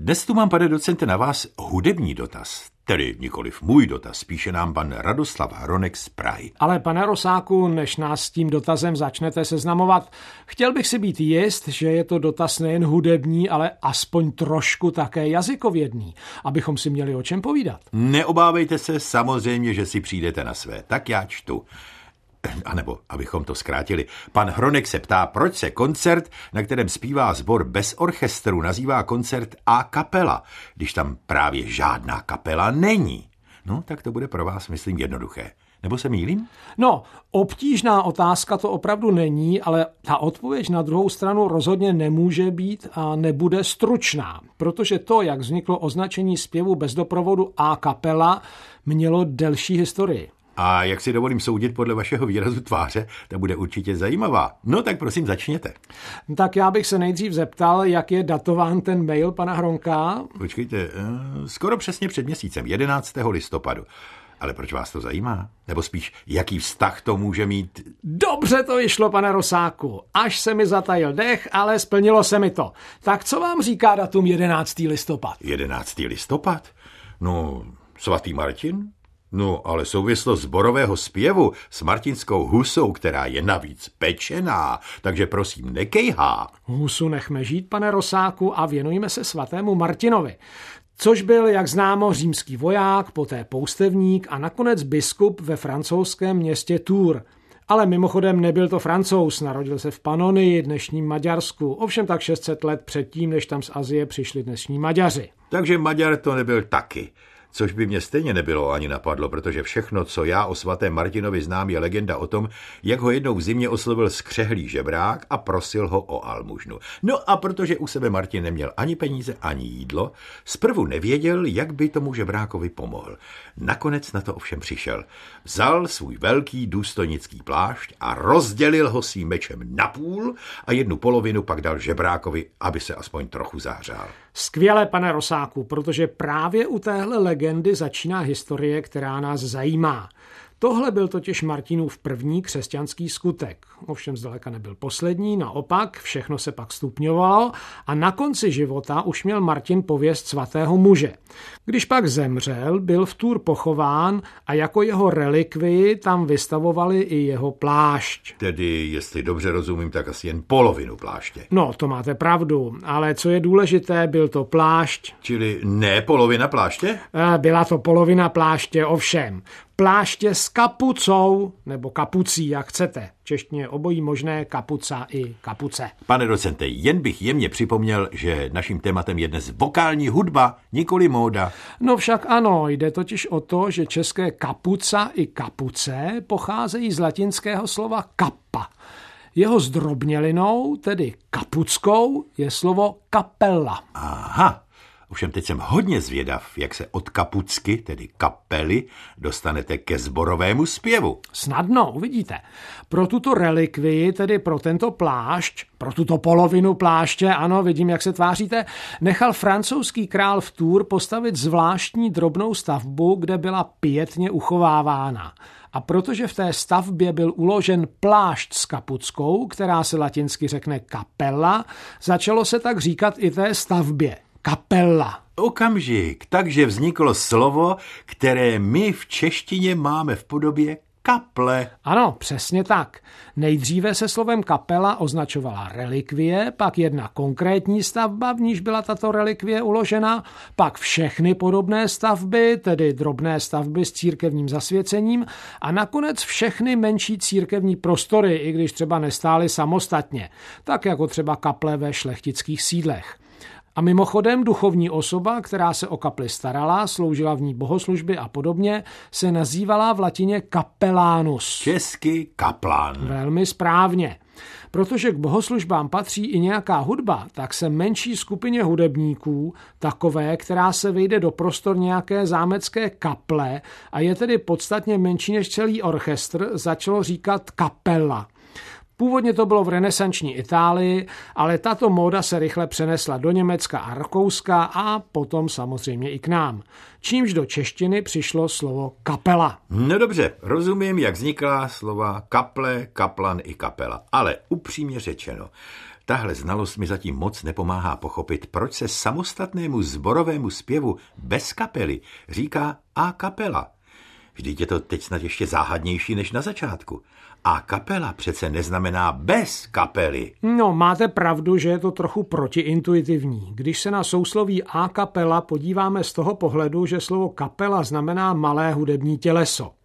Dnes tu mám, pane docente, na vás hudební dotaz. Tedy nikoliv můj dotaz, spíše nám pan Radoslav Hronek z Prahy. Ale pane Rosáku, než nás s tím dotazem začnete seznamovat, chtěl bych si být jist, že je to dotaz nejen hudební, ale aspoň trošku také jazykovědný, abychom si měli o čem povídat. Neobávejte se, samozřejmě, že si přijdete na své. Tak já čtu. A nebo, abychom to zkrátili, pan Hronek se ptá, proč se koncert, na kterém zpívá sbor bez orchestru, nazývá koncert a kapela, když tam právě žádná kapela není. No, tak to bude pro vás, myslím, jednoduché. Nebo se mýlím? No, obtížná otázka to opravdu není, ale ta odpověď na druhou stranu rozhodně nemůže být a nebude stručná, protože to, jak vzniklo označení zpěvu bez doprovodu a kapela, mělo delší historii. A jak si dovolím soudit podle vašeho výrazu tváře, ta bude určitě zajímavá. No tak prosím, začněte. Tak já bych se nejdřív zeptal, jak je datován ten mail pana Hronka. Počkejte, eh, skoro přesně před měsícem, 11. listopadu. Ale proč vás to zajímá? Nebo spíš, jaký vztah to může mít? Dobře to vyšlo, pane Rosáku. Až se mi zatajil dech, ale splnilo se mi to. Tak co vám říká datum 11. listopad? 11. listopad? No, svatý Martin? No, ale souvislost zborového zpěvu s martinskou husou, která je navíc pečená, takže prosím nekejhá. Husu nechme žít, pane Rosáku, a věnujme se svatému Martinovi což byl, jak známo, římský voják, poté poustevník a nakonec biskup ve francouzském městě Tours. Ale mimochodem nebyl to francouz, narodil se v Panonii, dnešním Maďarsku, ovšem tak 600 let předtím, než tam z Azie přišli dnešní Maďaři. Takže Maďar to nebyl taky což by mě stejně nebylo ani napadlo, protože všechno, co já o svatém Martinovi znám, je legenda o tom, jak ho jednou v zimě oslovil skřehlý žebrák a prosil ho o almužnu. No a protože u sebe Martin neměl ani peníze, ani jídlo, zprvu nevěděl, jak by tomu žebrákovi pomohl. Nakonec na to ovšem přišel. Vzal svůj velký důstojnický plášť a rozdělil ho svým mečem na půl a jednu polovinu pak dal žebrákovi, aby se aspoň trochu zahřál. Skvěle, pane Rosáku, protože právě u téhle legendy začíná historie, která nás zajímá. Tohle byl totiž Martinův první křesťanský skutek. Ovšem zdaleka nebyl poslední, naopak všechno se pak stupňovalo a na konci života už měl Martin pověst svatého muže. Když pak zemřel, byl v Tour pochován a jako jeho relikvii tam vystavovali i jeho plášť. Tedy, jestli dobře rozumím, tak asi jen polovinu pláště. No, to máte pravdu, ale co je důležité, byl to plášť. Čili ne polovina pláště? Eh, byla to polovina pláště, ovšem pláště s kapucou, nebo kapucí, jak chcete. Češtně obojí možné, kapuca i kapuce. Pane docente, jen bych jemně připomněl, že naším tématem je dnes vokální hudba, nikoli móda. No však ano, jde totiž o to, že české kapuca i kapuce pocházejí z latinského slova kappa. Jeho zdrobnělinou, tedy kapuckou, je slovo kapella. Aha, Ovšem teď jsem hodně zvědav, jak se od kapucky, tedy kapely, dostanete ke zborovému zpěvu. Snadno, uvidíte. Pro tuto relikvii, tedy pro tento plášť, pro tuto polovinu pláště, ano, vidím, jak se tváříte, nechal francouzský král v Tour postavit zvláštní drobnou stavbu, kde byla pětně uchovávána. A protože v té stavbě byl uložen plášť s kapuckou, která se latinsky řekne kapela, začalo se tak říkat i té stavbě kapela. Okamžik, takže vzniklo slovo, které my v češtině máme v podobě kaple. Ano, přesně tak. Nejdříve se slovem kapela označovala relikvie, pak jedna konkrétní stavba, v níž byla tato relikvie uložena, pak všechny podobné stavby, tedy drobné stavby s církevním zasvěcením a nakonec všechny menší církevní prostory, i když třeba nestály samostatně, tak jako třeba kaple ve šlechtických sídlech. A mimochodem duchovní osoba, která se o kapli starala, sloužila v ní bohoslužby a podobně, se nazývala v latině kapelánus. Česky kaplán. Velmi správně. Protože k bohoslužbám patří i nějaká hudba, tak se menší skupině hudebníků, takové, která se vejde do prostor nějaké zámecké kaple a je tedy podstatně menší než celý orchestr, začalo říkat kapela. Původně to bylo v renesanční Itálii, ale tato móda se rychle přenesla do Německa a Rakouska a potom samozřejmě i k nám. Čímž do češtiny přišlo slovo kapela. No dobře, rozumím, jak vznikla slova kaple, kaplan i kapela. Ale upřímně řečeno, tahle znalost mi zatím moc nepomáhá pochopit, proč se samostatnému zborovému zpěvu bez kapely říká a kapela. Vždyť je to teď snad ještě záhadnější než na začátku. A kapela přece neznamená bez kapely. No, máte pravdu, že je to trochu protiintuitivní. Když se na sousloví a kapela podíváme z toho pohledu, že slovo kapela znamená malé hudební těleso.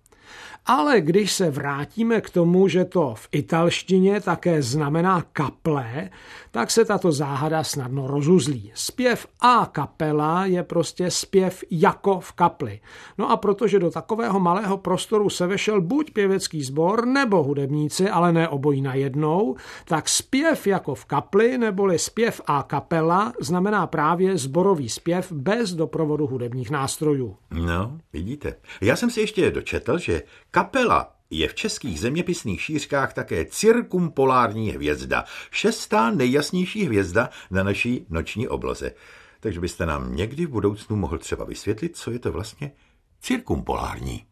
Ale když se vrátíme k tomu, že to v italštině také znamená kaple, tak se tato záhada snadno rozuzlí. Zpěv a kapela je prostě zpěv jako v kapli. No a protože do takového malého prostoru se vešel buď pěvecký sbor nebo hudebníci, ale ne obojí najednou, tak zpěv jako v kapli neboli zpěv a kapela znamená právě zborový zpěv bez doprovodu hudebních nástrojů. No, vidíte. Já jsem si ještě dočetl, že kapela je v českých zeměpisných šířkách také cirkumpolární hvězda, šestá nejjasnější hvězda na naší noční obloze. Takže byste nám někdy v budoucnu mohl třeba vysvětlit, co je to vlastně cirkumpolární.